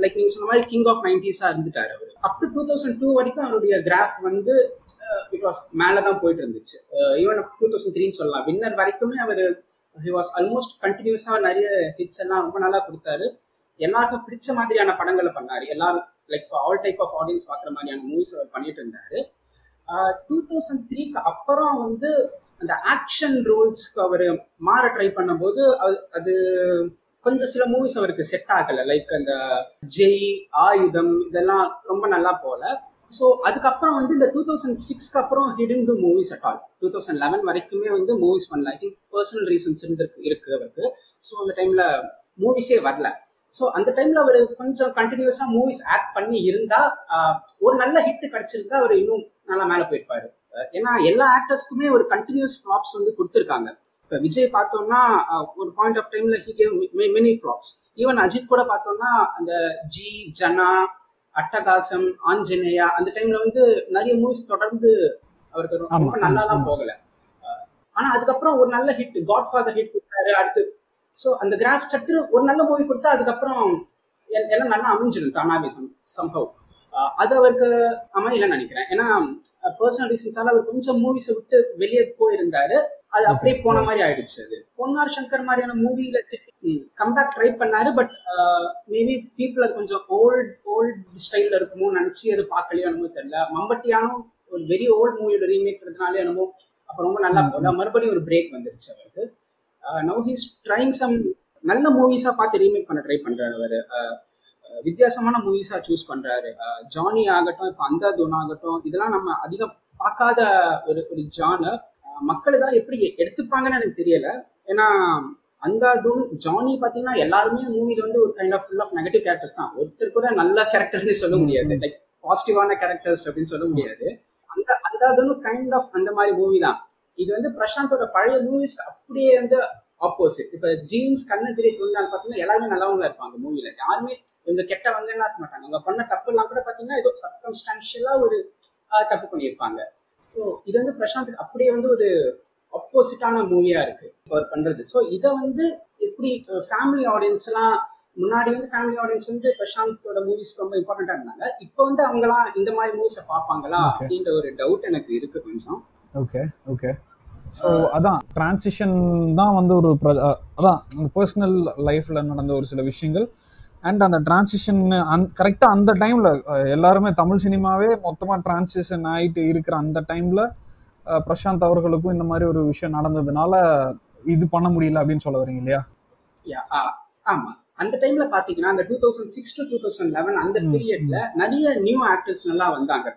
லைக் நீங்க சொன்ன மாதிரி கிங் ஆஃப் நைன்டிஸா இருந்துட்டாரு அவர். Up to two thousand two வரைக்கும் அவருடைய கிராஃப் வந்து uh, இட் வாஸ் மேலே தான் போயிட்டு இருந்துச்சு ஈவன் uh, டூ தௌசண்ட் த்ரீன்னு சொல்லலாம். வின்னர் வரைக்குமே அவர் ஹி வாஸ் ஆல்மோஸ்ட் கண்டினியூஸாக நிறைய ஹிட்ஸ் எல்லாம் ரொம்ப நல்லா கொடுத்தாரு. எல்லாருக்கும் பிடிச்ச மாதிரியான படங்களை பண்ணாரு. எல்லாரும் like for all type of audience பார்க்குற மாதிரியான மூவிஸ் அவர் பண்ணிட்டு இருந்தாரு. டூ தௌசண்ட் த்ரீக்கு அப்புறம் வந்து அந்த ஆக்ஷன் ரோல்ஸ்க்கு அவர் மாற ட்ரை பண்ணும்போது அது- அது கொஞ்சம் சில மூவிஸ் அவருக்கு செட் ஆகலை. லைக் அந்த ஜெய் ஆயுதம் இதெல்லாம் ரொம்ப நல்லா போல ஸோ அதுக்கப்புறம் வந்து இந்த டூ தௌசண்ட் சிக்ஸ்க்கு அப்புறம் he didn't do movies at all two thousand eleven வரைக்குமே வந்து மூவிஸ் பண்ணல. ஐ திங்க் பர்சனல் ரீசன்ஸ் இருந்திருக்கு இருக்கு அவருக்கு. ஸோ அந்த டைமில் மூவிஸே வரல. ஸோ அந்த டைமில் அவர் கொஞ்சம் கண்டினியூஸாக மூவிஸ் ஆக்ட் பண்ணி இருந்தால் ஒரு நல்ல ஹிட் கிடச்சிருந்தா அவர் இன்னும் நல்லா மேலே போயிருப்பாரு. ஏன்னா எல்லா ஆக்டர்ஸ்க்குமே ஒரு கண்டினியூஸ் ஃப்ளாப்ஸ் வந்து கொடுத்துருக்காங்க. இப்போ விஜய் பார்த்தோம்னா ஒரு பாயிண்ட் ஆஃப் டைம்ல he gave many flops even Ajith கூட பார்த்தோம்னா அந்த ஜி ஜனா அட்டகாசம் ஆஞ்சநேயா அந்த டைம்ல வந்து நிறைய மூவிஸ் தொடர்ந்து அவருக்கு ரொம்ப நல்லாலாம் ஆமா. போகல. ஆனா அதுக்கப்புறம் ஒரு நல்ல ஹிட் காட் ஃபாதர் ஹிட் கொடுத்தாரு அடுத்து. ஸோ அந்த கிராஃப் சற்று ஒரு நல்ல மூவி கொடுத்தா அதுக்கப்புறம் எல்- எல்லாம் நல்லா அமைஞ்சிடும் தானாவே சம் சம்பவ் அது அவருக்கு அமையலன்னு நினைக்கிறேன். ஏன்னா பர்சனல் ரீசன்ஸால அவர் கொஞ்சம் மூவிஸை விட்டு வெளியே போயிருந்தாரு. அது அப்படியே போன மாதிரி ஆயிடுச்சு அது. பொன்னார் சங்கர் மாதிரியான மூவில கம்பேக் ட்ரை பண்ணாரு பட் மேபி பீப்புள் அது கொஞ்சம் ஓல்ட் ஓல்ட் ஸ்டைல்ல இருக்குமோ நினைச்சு அது பார்க்கலையோ என்னமோ தெரியல. மம்பட்டியானும் ஒரு வெரி ஓல்ட் மூவியோட ரீமேக்றதுனால என்னமோ அப்ப ரொம்ப நல்லா போல மறுபடியும் ஒரு பிரேக் வந்துருச்சு அவருக்கு. நவ் ஹீஸ் ட்ரைங் சம் நல்ல மூவிஸா பார்த்து ரீமேக் பண்ண ட்ரை பண்றாரு அவரு. வித்தியாசமான மூவிஸா சூஸ் பண்றாரு. ஜானி ஆகட்டும் இப்போ அந்தாதூன் ஆகட்டும் இதெல்லாம் நம்ம அதிகம் பார்க்காத ஒரு ஒரு ஜானர் மக்கள் இதெல்லாம் எப்படி எடுத்துப்பாங்கன்னு எனக்கு தெரியல. ஏன்னா அந்தாதூன் ஜானி பார்த்தீங்கன்னா எல்லாருமே மூவில வந்து ஒரு kind of full of negative characters தான். ஒருத்தர் கூட நல்ல கேரக்டர்னு சொல்ல முடியாது. லைக் பாசிட்டிவான கேரக்டர்ஸ் அப்படின்னு சொல்ல முடியாது. அந்த அந்தாதூன் கைண்ட் ஆஃப் அந்த மாதிரி மூவி தான். இது வந்து பிரசாந்தோட பழைய மூவிஸ் அப்படியே வந்து ஆப்போசிட் இப்ப ஜீன்ஸ் கண்ணெதிரே தோன்றால் பாத்தீங்கன்னா எல்லாருமே நல்லவங்க இருப்பாங்க மூவில யாருமே இவங்க கெட்டவங்கலாம் இருக்க மாட்டாங்க. அவங்க பண்ண தப்பு எல்லாம் கூட பாத்தீங்கன்னா ஏதோ சர்க்கம்ஸ்டான்ஷியலா ஒரு தப்பு பண்ணியிருப்பாங்க. ஸோ இது வந்து பிரசாந்த் அப்படியே வந்து ஒரு ஆப்போசிட்டான மூவியா இருக்கு. அவர் பண்றது. ஸோ இதை வந்து எப்படி ஃபேமிலி ஆடியன்ஸ் எல்லாம் முன்னாடி வந்து ஃபேமிலி ஆடியன்ஸ் வந்து பிரசாந்தோட மூவிஸ் ரொம்ப இம்பார்ட்டண்டா இருந்தாங்க. இப்போ வந்து அவங்கலாம் இந்த மாதிரி மூவிஸை பார்ப்பாங்களா. அப்படின்ற ஒரு டவுட் எனக்கு இருக்கு கொஞ்சம். ஓகே ஓகே ஸோ அதான் டிரான்சிஷன் தான் வந்து ஒரு அதான் அந்த பர்சனல் லைஃப்ல நடந்த ஒரு சில விஷயங்கள். அண்ட் அந்த டிரான்சிஷன் அந் கரெக்டாக அந்த டைமில் எல்லாருமே தமிழ் சினிமாவே மொத்தமாக டிரான்சிஷன் ஆகிட்டு இருக்கிற அந்த டைமில் பிரசாந்த் அவர்களுக்கும் இந்த மாதிரி ஒரு விஷயம் நடந்ததுனால இது பண்ண முடியல அப்படின்னு சொல்ல வரீங்க இல்லையா? Yeah, ஆ, ஆமா. அந்த டைம்ல பாத்தீங்கன்னா அந்த two thousand six to two thousand eleven அந்த பீரியட்ல நிறைய நியூ ஆக்டர்ஸ் எல்லாம் வந்தாங்க.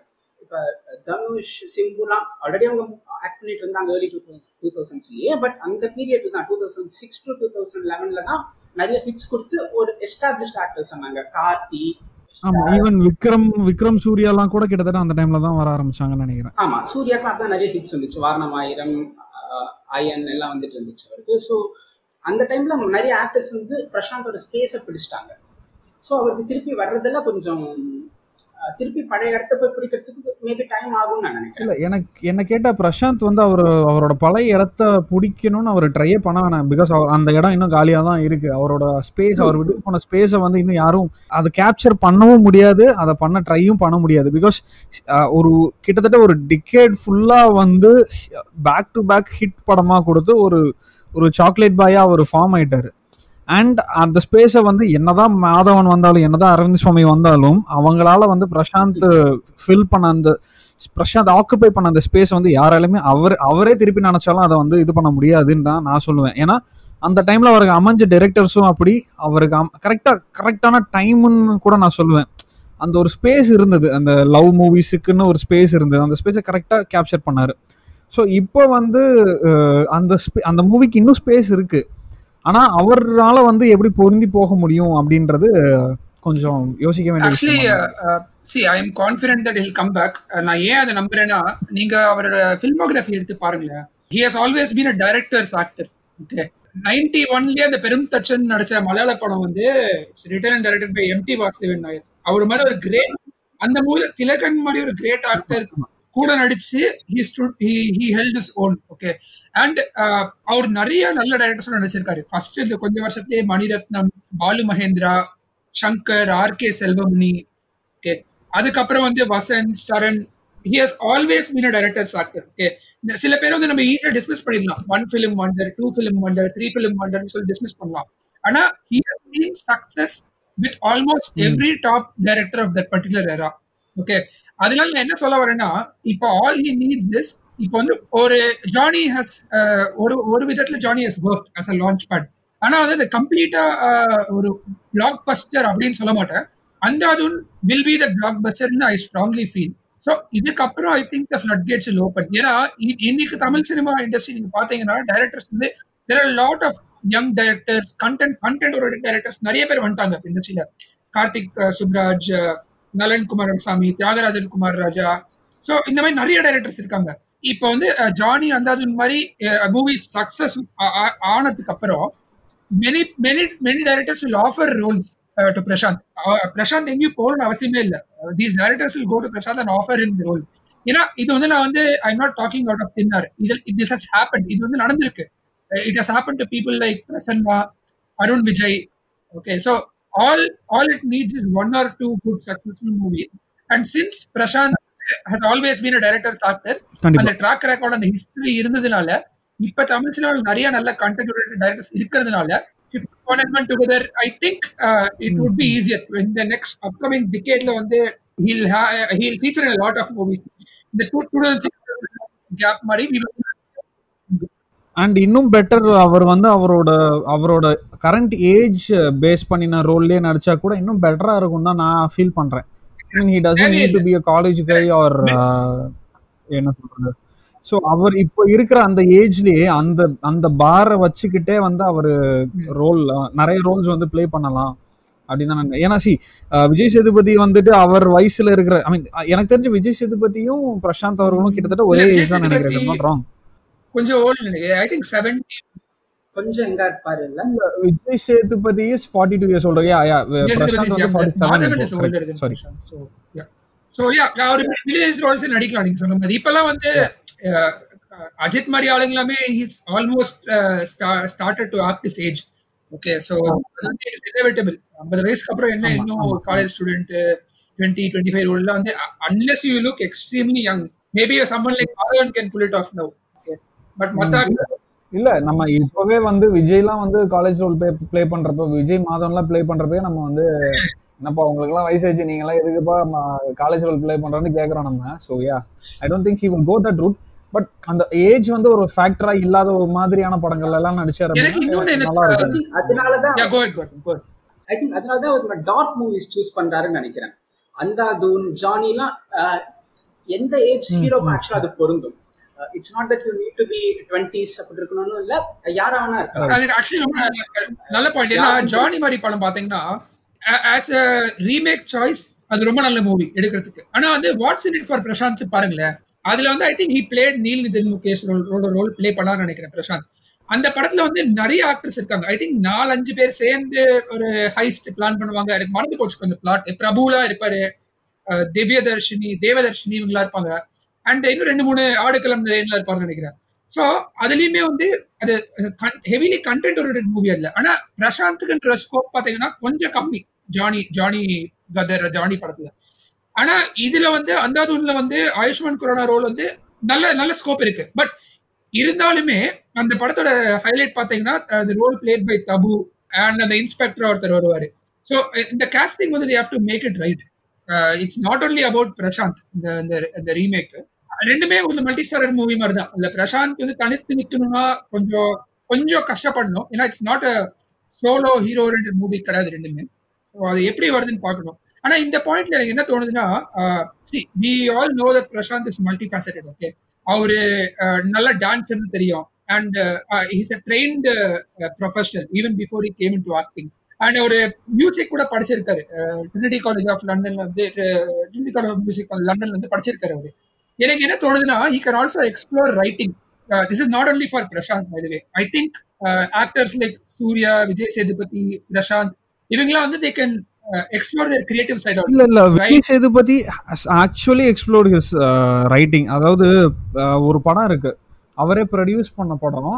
இப்ப தனுஷ் சிம்புலாம் ஆல்ரெடி அவங்க ஆக்ட் பண்ணிட்டு இருந்தாங்க ஏர்லி டூ தௌசண்ட் டூ தௌசண்ட்ஸ்லயே பட் அந்த பீரியட் தான் two thousand six to two thousand லெவன்ல தான் நிறைய ஹிட்ஸ் கொடுத்து ஒரு எஸ்டாப்ளிஷ்ட் ஆக்டர்ஸ் சொன்னாங்க கார்த்தி ஆமா ஈவன் விக்ரம் விக்ரம் சூர்யாலாம் கூட கிட்டத்தட்ட அந்த டைம்ல தான் வர ஆரம்பிச்சாங்கன்னு நினைக்கிறேன். ஆமா சூர்யாக்கு அப்பதான் நிறைய ஹிட்ஸ் வந்துச்சு. வாரணம் ஆயிரம் அயன் எல்லாம் வந்துட்டு இருந்துச்சு அவருக்கு. ஸோ அந்த டைம்ல நிறைய ஆக்டர்ஸ் வந்து பிரசாந்தோட ஸ்பேஸை பிடிச்சிட்டாங்க. ஸோ அவருக்கு திருப்பி வர்றதெல்லாம் கொஞ்சம் திருப்பி பழைய இடத்த போய் பிடிக்கிறதுக்கு மேபி டைம் ஆகும்னு நான் நினைக்கிறேன். இல்ல எனக்கு என்ன கேட்டா பிரசாந்த் வந்து அவர் அவரோட பழைய இடத்த பிடிக்கணும்னு அவர் ட்ரையே பண்ண வேணாம். பிகாஸ் அந்த இடம் இன்னும் காலியா தான் இருக்கு. அவரோட ஸ்பேஸ் அவர் விட்டு போன ஸ்பேஸை வந்து இன்னும் யாரும் அதை கேப்சர் பண்ணவும் முடியாது. அதை பண்ண ட்ரையும் பண்ண முடியாது. பிகாஸ் ஒரு கிட்டத்தட்ட ஒரு டிக்கேட் ஃபுல்லா வந்து பேக் டு பேக் ஹிட் படமா கொடுத்து ஒரு ஒரு சாக்லேட் பாயா அவர் ஃபார்ம் ஆயிட்டாரு. அண்ட் அந்த ஸ்பேஸை வந்து என்னதான் மாதவன் வந்தாலும் என்னதான் அரவிந்த் சுவாமி வந்தாலும் அவங்களால வந்து பிரசாந்த் ஃபில் பண்ண அந்த பிரசாந்த் ஆக்குபை பண்ண அந்த ஸ்பேஸ் வந்து யாராலுமே அவர் அவரே திருப்பி நினைச்சாலும் அதை வந்து இது பண்ண முடியாதுன்னு தான் நான் சொல்லுவேன். ஏன்னா அந்த டைம்ல அவருக்கு அமைஞ்ச டைரக்டர்ஸும் அப்படி அவருக்கு கரெக்டா கரெக்டான டைம்னு கூட நான் சொல்லுவேன். அந்த ஒரு ஸ்பேஸ் இருந்தது. அந்த லவ் மூவிஸுக்குன்னு ஒரு ஸ்பேஸ் இருந்தது. அந்த ஸ்பேஸை கரெக்டாக கேப்சர் பண்ணாரு. ஸோ இப்போ வந்து அந்த அந்த மூவிக்கு இன்னும் ஸ்பேஸ் இருக்குது ஆனா அவரால வந்து எப்படி பொருந்தி போக முடியும் அப்படின்றது கொஞ்சம் யோசிக்க வேண்டிய actually C I am confident that he'll come back நான் ஏன் அதை நம்புறேன்னா நீங்க அவரோட ஃபில்மோகிராஃபி எடுத்து பாருங்களேன். He has always been a director's actor okay ninety ஒன்லயே அந்த பெரும் தச்சன் நடிச்ச மலையாள படம் வந்து written and directed by MT Vasudevan Nair அவர் மாதிரி ஒரு கிரேட் அந்த மூவி திலகன் மாதிரி ஒரு கிரேட் ஆக்டர் கூட நடிச்சு he stood he he held his own okay and அவர் நிறைய நல்ல டைரக்டர்ஸோட நடிச்சிருக்காரு. ஃபர்ஸ்ட் இந்த கொஞ்ச வருஷத்துலேயே Mani Ratnam Balu Mahendra Shankar R K Selvamani okay அதுக்கப்புறம் வந்து Vasanth Saran he has always been a director's actor okay சில பேர் வந்து நம்ம ஈஸியா டிஸ்மிஸ் பண்ணிடலாம். One film wonder two film wonder three film வண்டர்னு சொல்லி டிஸ்மிஸ் பண்ணலாம். ஆனா he has seen success with almost every top director of that particular era okay அதனால நான் என்ன சொல்ல வரேன்னா இப்போ ஆல் ஹி நீட்ஸ் திஸ் இப்போ வந்து ஒரு ஜானி ஹஸ் ஒரு ஒரு விதத்துல Johnny has work as a launch pad ஆனா வந்து அது கம்ப்ளீட்டா ஒரு பிளாக் பஸ்டர் அப்படின்னு சொல்ல மாட்டேன். அந்த அதுவும் வில் பி த பிளாக் பஸ்டர்னு ஐ ஸ்ட்ராங்லி ஃபீல் ஸோ இதுக்கப்புறம் I think the floodgates open ஏன்னா இன்னைக்கு தமிழ் சினிமா இண்டஸ்ட்ரி நீங்க பாத்தீங்கன்னா டைரக்டர்ஸ் வந்து there are lot of young directors content content orient directors நிறைய பேர் வந்துட்டாங்க இண்டஸ்ட்ரியில கார்த்திக் சுப்ராஜ் நலன் குமாரன் சாமி தியாகராஜன் குமார் ராஜா. ஸோ இந்த மாதிரி நிறைய டைரக்டர்ஸ் இருக்காங்க. இப்போ வந்து ஜானி அந்தாது மாதிரி மூவிஸ் சக்சஸ் ஆனதுக்கு அப்புறம் many many many directors will offer roles to Prashanth Prashanth எங்கேயும் போகணும்னு அவசியமே இல்லை. These directors will go to Prashanth and offer in role ஏன்னா இது வந்து நான் வந்து I not talking out of thin air இது திஸ் ஹஸ் ஹேப்பன் இது வந்து நடந்திருக்கு. It has happen to people like Prasanna Arun Vijay okay so all all it needs is one or two good successful movies and since Prashanth has always been a directors actor அந்த track record அந்த history இருந்ததுனால இப்ப தமிழ் சினிமாவில் நிறைய நல்ல content directors இருக்கிறதுனால together I think it would be easier இந்த next upcoming டிகேட்ல வந்து he'll he'll feature lot of movies இந்த டூ டூ கேப் மாதிரி அண்ட் இன்னும் பெட்டர் அவர் வந்து அவரோட அவரோட கரண்ட் ஏஜ் பேஸ் பண்ணின ரோல்லே நடிச்சா கூட இன்னும் பெட்டரா இருக்கும் தான் நான் ஃபீல் பண்றேன். He doesn't need to be a college guy or என்ன சொல்றது? ஸோ அவர் இப்போ இருக்கிற அந்த ஏஜ்லயே அந்த அந்த பாரை வச்சுக்கிட்டே வந்து அவர் ரோல் நிறைய ரோல்ஸ் வந்து ப்ளே பண்ணலாம் அப்படின்னு ஏன்னா சி விஜய் சேதுபதி வந்துட்டு அவர் வயசுல இருக்கிற ஐ மீன் எனக்கு தெரிஞ்ச விஜய் சேதுபதியும் பிரசாந்த் அவர்களும் கிட்டத்தட்ட ஒரே ஏஜ் தான் நினைக்கிறேன். கொஞ்சம் ஓல்டு நினைக்கிறேன். ஐ திங்க் செவன்டி கொஞ்சம் எங்க இருப்பாரு இல்ல Vijay Sethupathi is forty two years old yeah yeah Prashanth வந்து forty seven sorry so yeah அவர் வில்லேஜ் ரோல்ஸ் நடிக்கலாம் நீங்க சொன்ன மாதிரி. இப்பெல்லாம் வந்து அஜித் மாதிரி ஆளுங்களாமே is almost started to act this age okay it's inevitable ஐம்பது வயசுக்கு அப்புறம் என்ன இன்னும் college student twenty twenty five ரோல்லாம் வந்து unless you look extremely young maybe someone like Madhavan can pull it off now but மத்த இல்ல நம்ம இப்பவே வந்து விஜய்லாம் வந்து காலேஜ் ரோல் ப்ளே ப்ளே பண்றப்ப விஜய் மாதம்லாம் ப்ளே பண்றப்பே நம்ம வந்து என்னப்பா உங்களுக்கு எல்லாம் வயசாச்சு நீங்க எல்லாம் எதுக்குப்பா காலேஜ் ரோல் ப்ளே பண்றோம்னு கேக்குறோம் நம்ம. So yeah I don't think he will go that route but அந்த ஏஜ் வந்து ஒரு ஃபேக்டரா இல்லாத ஒரு மாதிரியான படங்கள் எல்லாம் நடிச்சாரு நல்லா இருக்கும். அதனாலதான் yeah, go ahead, go ahead, go ahead. I think அதனால தான் அவர் டார்க் மூவிஸ் சூஸ் பண்றாருன்னு நினைக்கிறேன். அந்தாதூன் ஜானிலாம் அஹ், எந்த ஏஜ் ஹீரோக்கும் ஆக்சுவலா அது பொருந்தும்? It's not that you need to be twenties அப்படி இருக்கணும்னு இல்ல யாரா வேணா இருக்கலாம். அது ஆக்சுவலி ரொம்ப நல்ல பாயிண்ட் ஏன்னா ஜானி மாதிரி படம் பாத்தீங்கன்னா ஆஸ் அ ரீமேக் சாய்ஸ் அது ரொம்ப நல்ல மூவி எடுக்கிறதுக்கு. ஆனா வந்து what's in it for Prashanth பாருங்களேன். அதுல வந்து I think he played Neil Nitin Mukesh role role play பண்ணான்னு நினைக்கிறேன் பிரசாந்த் அந்த படத்துல வந்து நிறைய ஆக்டர்ஸ் இருக்காங்க. ஐ திங்க் நாலஞ்சு பேர் சேர்ந்து ஒரு ஹைஸ்ட் பிளான் பண்ணுவாங்க. எனக்கு மறந்து போச்சு கொஞ்சம் பிளாட் பிரபுலா இருப்பாரு. திவ்யதர்ஷினி தேவதர்ஷினி இவங்களா இருப்பாங்க. அண்ட் இன்னும் ரெண்டு மூணு ஆடுகளம் லைன்ல இருப்பாருன்னு நினைக்கிறேன். ஸோ அதுலயுமே வந்து அது ஹெவிலி கண்டென்ட் ஓரியன்ட் மூவி அல்ல ஆனா பிரசாந்த்க்குன்ற ஸ்கோப் பாத்தீங்கன்னா கொஞ்சம் கம்மி. ஜானி ஜானி கதர் ஜானி படத்துல. ஆனா இதுல வந்து அந்தாதூன்ல வந்து ஆயுஷ்மான் குரானா ரோல் வந்து நல்ல நல்ல ஸ்கோப் இருக்கு. பட் இருந்தாலுமே அந்த படத்தோட ஹைலைட் பாத்தீங்கன்னா அது role played by Tabu and அந்த இன்ஸ்பெக்டர் ஒருத்தர் வருவாரு. ஸோ இந்த காஸ்டிங் வந்து have to make it right it's not only about Prashanth இந்த இந்த- இந்த ரீமேக் ரெண்டுமே ஒரு மல்டிஸ்டாரர் மூவி மாதிரி தான். இல்ல பிரசாந்த் வந்து தனித்து நிக்கணும்னா கொஞ்சம் கொஞ்சம் கஷ்டப்படணும். ஏன்னா it's not a solo hero movie கிடையாது ரெண்டுமே. ஸோ அது எப்படி வருதுன்னு பார்க்கணும். ஆனா இந்த பாயிண்ட்ல எனக்கு என்ன தோணுதுன்னா see we all know that Prashanth is multi faceted okay அவரு நல்ல டான்ஸர்னு தெரியும். And is a trained professional even before he came into acting and ஒரு மியூசிக் கூட படிச்சிருக்காரு. ட்ரினிட்டி காலேஜ் ஆஃப் லண்டன்ல வந்து ட்ரினிட்டி காலேஜ் ஆஃப் மியூசிக் லண்டன்ல வந்து படிச்சிருக்காரு அவரு. எனக்கு என்ன தோணுதுன்னா he can also explore writing this is not only for Prashanth by way I think actors like Suriya Vijay Sethupathi Prashanth இவங்கெல்லாம் வந்து they can explore their creative side இல்ல இல்ல Vijay Sethupathi actually explored his writing அதாவது uh, ஒரு படம் இருக்கு. அவரே produce பண்ண படம்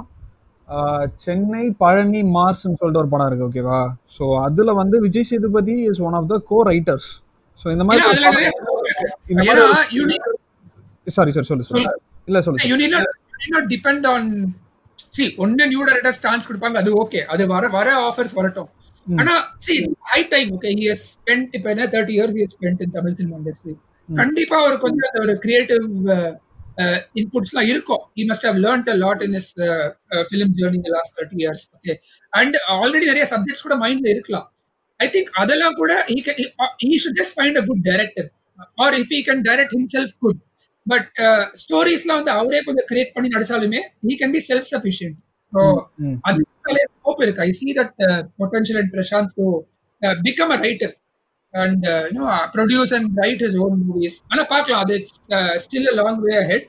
uh, சென்னை பழனி மார்ஸ்னு சொல்லிட்டு ஒரு படம் இருக்கு ஓகேவா ஸோ அதுல வந்து Vijay Sethupathi is one of the co writers so இந்த மாதிரி சாரி சார் சொல்லு சொல்லு இல்ல சொல்லு you need not you need not depend on see ஒன்னு நியூ டைரக்டர்ஸ் சான்ஸ் கொடுப்பாங்க அது ஓகே அது வர வர ஆஃபர்ஸ் வரட்டும் ஆனா see high time okay he has spent இப்ப என்ன 30 years he has spent in Tamil cinema industry கண்டிப்பா ஒரு கொஞ்சம் ஒரு கிரியேட்டிவ் இன்புட்ஸ்லாம் இருக்கும் he must have learnt a lot in his uh, uh, film journey in the last 30 years okay and already நிறைய subjects கூட மைண்ட்ல இருக்கலாம் ஐ திங்க் அதெல்லாம் கூட uh, he should just find a good director or if he can direct himself good but ஸ்டோரிஸ்லாம் வந்து அவரே கொஞ்சம் create பண்ணி நடிச்சாலுமே he can be self sufficient so. அது ஸ்கோப் இருக்கு. I see that potential and Prashanth to become a writer and you know produce and write his own movies ஆனா பார்க்கலாம் அது it's still a long way ahead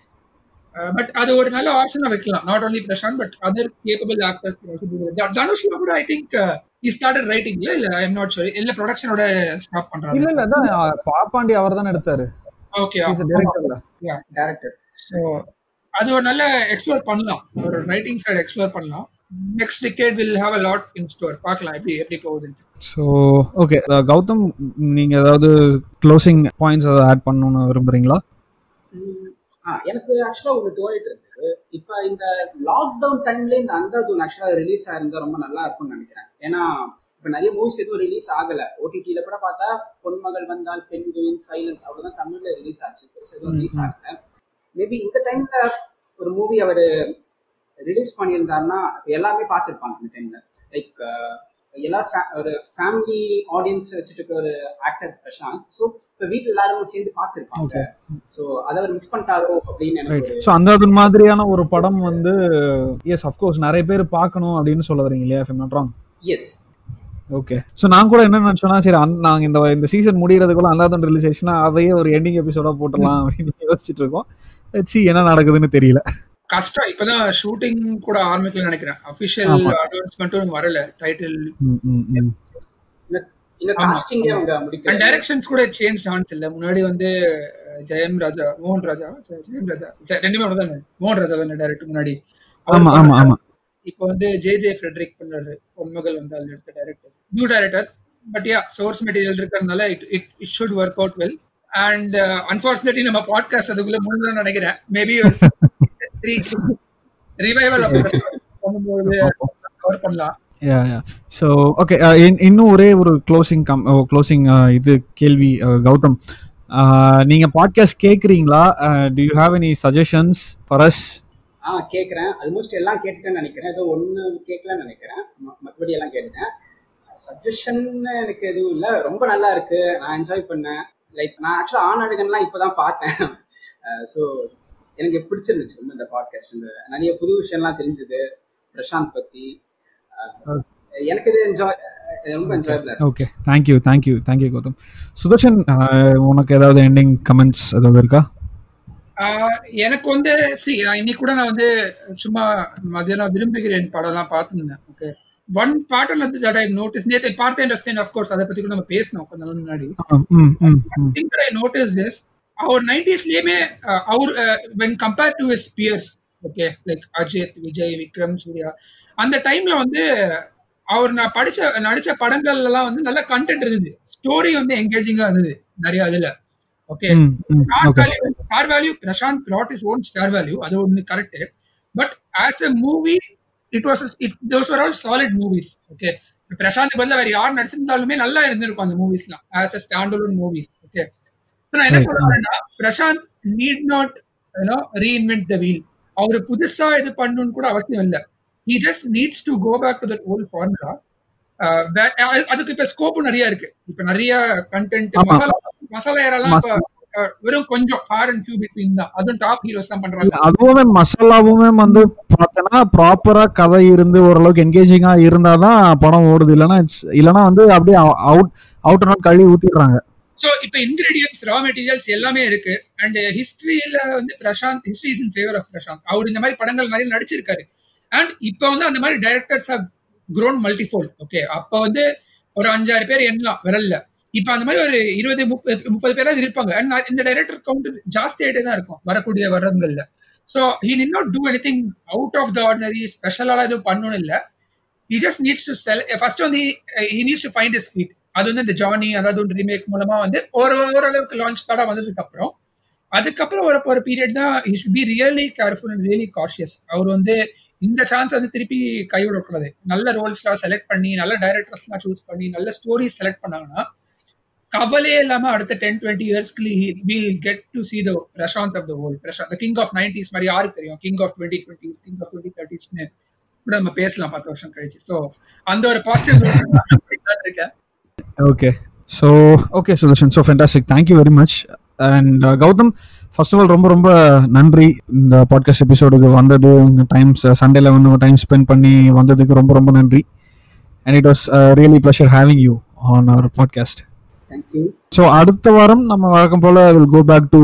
but அது ஒரு நல்ல ஆப்ஷனா வைக்கலாம். Not only Prashanth but other capable actors தனுஷ்ல கூட I think E started ரைட்டிங்ல இல்ல? ஐ எம் நாட் ஷூர் இல்ல ப்ரொடக்ஷனோட ஸ்டாப் பண்றாங்க இல்ல இல்ல அதான் uh, பாப்பாண்டி அவர் தானே எடுத்தாரு ஓகே டைரக்டர்ல டேரக்டர் ஸோ அது ஒரு நல்ல எக்ஸ்ப்ளோர் பண்ணலாம். ஒரு ரைட்டிங் சைடு எக்ஸ்ப்ளோர் பண்ணலாம். Next decade will have a lot in store பார்க்கலாம் எப்படி எப்படி போகுதுன்னு ஸோ ஓகே கௌதம் நீங்க ஏதாவது க்ளோசிங் பாயிண்ட்ஸ் ஏதாவது ஆட் பண்ணணும்னு ஆ, எனக்கு ஆக்சுவலா ஒன்று தோணிட்டு இருக்கு. இப்போ இந்த லாக்டவுன் டைம்ல இந்த அந்தாதூன் ஆக்சுவலா ரிலீஸ் ஆயிருந்தா ரொம்ப நல்லா இருக்கும்னு நினைக்கிறேன். ஏன்னா இப்போ நிறைய மூவிஸ் எதுவும் ரிலீஸ் ஆகல. ஓடிடியில கூட பார்த்தா பொன்மகள் வந்தால் பெண்குவின் சைலன்ஸ் அவ்வளவுதான் தமிழ்ல ரிலீஸ் ஆச்சு. பெருசா எதுவும் ரிலீஸ் ஆகல. மேபி இந்த டைம்ல ஒரு மூவி அவர் ரிலீஸ் பண்ணியிருந்தாருன்னா எல்லாமே பார்த்துருப்பாங்க இந்த டைம்ல லைக் எல்லா ஒரு ஃபேமிலி ஆடியன்ஸ் வச்சுட்டு ஒரு ஆக்டர் பிரசாந்த். ஸோ இப்போ வீட்டில் எல்லாரும் சேர்ந்து பார்த்துருப்பாங்க. ஸோ அதை அவர் மிஸ் பண்ணிட்டாரோ அப்படின்னு எனக்கு ஸோ அந்த மாதிரியான ஒரு படம் வந்து எஸ் அஃப்கோர்ஸ் நிறைய பேர் பார்க்கணும் அப்படின்னு சொல்ல வரீங்க இல்லையா எஸ் ஓகே ஸோ நான் கூட என்ன நினச்சோன்னா சரி நாங்கள் இந்த இந்த சீசன் முடிகிறதுக்குள்ள அந்தாதன் ரிலீசேஷனா அதையே ஒரு எண்டிங் எபிசோடா போட்டுடலாம் அப்படின்னு யோசிச்சுட்டு இருக்கோம். சி என்ன நடக்குதுன்னு தெரியல. கஷ்டம். இப்பதான் ஷூட்டிங் கூட ஆரம்பிக்கல நினைக்கிறேன். அபிஷியல் ஆமா. அட்வான்ஸ்மெண்ட்டும் வரல. டைட்டில் டைரக்ஷன்ஸ் கூட சேஞ்ச் ஆன்ஸ் இல்ல. முன்னாடி வந்து ஜெயம் ராஜா மோகன் ராஜா ஜெயம் ராஜா ரெண்டுமே ஒன்று தானே மோகன் ராஜா தானே டைரக்டர் முன்னாடி. ஆமா ஆமா ஆமா. இப்போ வந்து ஜே ஜே ஃப்ரெட்ரிக் பண்ணாரு. பொன்மகள் வந்து அதில் எடுத்த director new director but yeah source material இருக்கிறதுனால it it it should work out well and unfortunately நம்ம பாட்காஸ்ட் அதுக்குள்ள முடிஞ்சதான் நினைக்கிறேன். மேபி ரிவைவல் பண்ணும்போது கவர் பண்ணலாம். யா யா ஸோ ஓகே இன்னும் ஒரே ஒரு க்ளோசிங் கம் க்ளோசிங் இது கேள்வி uh, கௌதம். நீங்கள் பாட்காஸ்ட் கேட்குறீங்களா do you have any suggestions for us ah கேட்குறேன் ஆல்மோஸ்ட் எல்லாம் கேட்டுட்டேன்னு நினைக்கிறேன். ஏதோ ஒன்று கேட்கலன்னு நினைக்கிறேன். ம- மத்தபடி எல்லாம் கேட்டுட்டேன். சஜஷன் எனக்கு எதுவும் இல்லை. ரொம்ப நல்லா இருக்கு. நான் என்ஜாய் பண்ணேன். லைக் நான் ஆக்சுவலாக ஆணாடுகன்லாம் இப்போ தான் பார்த்தேன். ஸோ எனக்கு பிடிச்சிருந்துச்சு ரொம்ப இந்த பாட்காஸ்ட் இந்த நிறைய புது விஷயம்லாம் தெரிஞ்சுது. பிரசாந்த் பற்றி எனக்கு இது enjoy okay thank you thank you thank you Gautham. Sudarshan உனக்கு ஏதாவது எண்டிங் கமெண்ட்ஸ் ஏதாவது இருக்கா? எனக்கு வந்து சி இன்னைக்கு கூட நான் வந்து சும்மா மதியானம் விரும்புகிறேன் படம்லாம் பார்த்துருந்தேன். ஓகே ஒன் பாட்டில் வந்து தட் ஐ நோட்டீஸ் நேற்று பார்த்தேன் இண்டஸ்ட்ரி ஆஃப் கோர்ஸ் அதை பத்தி கூட நம்ம பேசணும் கொஞ்ச நாள் முன்னாடி. ஐ நோட்டீஸ் திஸ் அவர் நைன்டிஸ்லயுமே அவர் when compare to his peers okay like Ajith Vijay Vikram Suriya அந்த டைம்ல வந்து அவர் நான் படிச்ச நடிச்ச படங்கள்ல எல்லாம் வந்து நல்ல கண்டென்ட் இருந்தது. ஸ்டோரி வந்து என்கேஜிங்கா இருந்தது நிறைய அதுல okay star value Prashanth brought his own star value அது ஒன்று correct but as a movie it was it those are all solid movies okay Prashanth பதிலா வேற யார் நடிச்சிருந்தாலுமே நல்லா இருந்திருக்கும் அந்த மூவிஸ்லாம் as a stand alone movies okay so நான் என்ன. சொல்றேன்னா Prashanth need not reinvent the wheel அவர் புதுசா இது பண்ணணும்னு கூட அவசியம் இல்லை. He just needs to go back to that old formula அதுக்கு இப்ப ஸ்கோப் நிறைய இருக்கு. இப்ப நிறைய கண்டென்ட். மசாலா மசாலா ஏரெல்லாம் வெறும் கொஞ்சம் ஃபார் அண்ட் ஃபியூ பிட்வீன் தான். அதுவும் டாப் ஹீரோஸ் தான் பண்றாங்க. அதுவுமே மசாலாவுமே வந்து பார்த்தனா ப்ராப்பரா கதை இருந்து ஓரளவுக்கு என்கேஜிங்கா இருந்தாதான் படம் ஓடுது. இல்லைன்னா இல்லைன்னா வந்து அப்படியே அவுட் அவுட் நாட் கழுவி ஊத்திடுறாங்க. சோ இப்ப இன்கிரீடியன்ஸ் ரா மெட்டீரியல்ஸ் எல்லாமே இருக்கு. அண்ட் ஹிஸ்டரியில வந்து Prashanth history is in favour of Prashanth அவர் இந்த மாதிரி படங்கள் நிறைய நடிச்சிருக்காரு. அண்ட் இப்போ வந்து அந்த மாதிரி directors have grown multifold okay அப்ப வந்து ஒரு அஞ்சாறு பேர் எண்ணலாம் விரல்ல. இப்ப அந்த மாதிரி ஒரு இருபது முப்பது முப்பது பேராவது இருப்பாங்க. அண்ட் இந்த டைரக்டர் கவுண்ட் ஜாஸ்தி தான் இருக்கும் வரக்கூடிய வருடங்கள்ல so he need not do anything out of the ordinary ஸ்பெஷலாக எதுவும் பண்ணணும் இல்லை. He just needs to sell first வந்து he needs to find his feet அது வந்து இந்த ஜானி அதாவது ஒரு ரீமேக் மூலமா வந்து ஒரு ஓரளவுக்கு லான்ச் படம் வந்ததுக்கு அப்புறம் அதுக்கப்புறம் வர ஒரு பீரியட் தான் he should be really careful and really cautious அவர் வந்து இந்த சான்ஸ் வந்து திருப்பி கைவிடக்கூடாது. நல்ல ரோல்ஸ்லாம் செலக்ட் பண்ணி நல்ல டைரக்டர்ஸ்லாம் சூஸ் பண்ணி நல்ல ஸ்டோரிஸ் செலக்ட் பண்ணாங்கன்னா கவலையே இல்லாம அடுத்த டென் டுவெண்ட்டி இயர்ஸ்க்கு will get to see the Prashanth of the world Prashanth king of nineties மாதிரி யாருக்கு தெரியும்? King of twenty twenties king of twenty தேர்ட்டிஸ்னு கூட நம்ம பேசலாம் பத்து வருஷம் கழிச்சு. ஸோ அந்த ஒரு பாசிட்டிவ் இருக்கேன். Okay so okay Sudarshan so fantastic thank you very much and Gautham first of all ரொம்ப ரொம்ப நன்றி. இந்த பாட்காஸ்ட் எபிசோடுக்கு வந்தது உங்கள் டைம்ஸ் சண்டேல வந்து உங்கள் டைம் ஸ்பெண்ட் பண்ணி வந்ததுக்கு ரொம்ப ரொம்ப நன்றி. And it was really pleasure having you on our podcast thank you so அடுத்த வாரம் நம்ம வழக்கம் போல் will go back to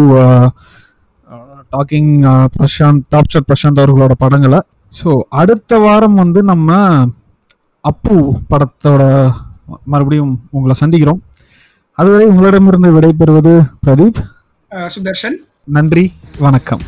talking Prashanth top shot Prashanth அவர்களோட படங்களை. ஸோ அடுத்த வாரம் வந்து நம்ம அப்பு படத்தோட மறுபடியும் உங்களை சந்திக்கிறோம். அதுவரை உங்களிடமிருந்து விடைபெறுவது பிரதீப். சுதர்ஷன் நன்றி வணக்கம்.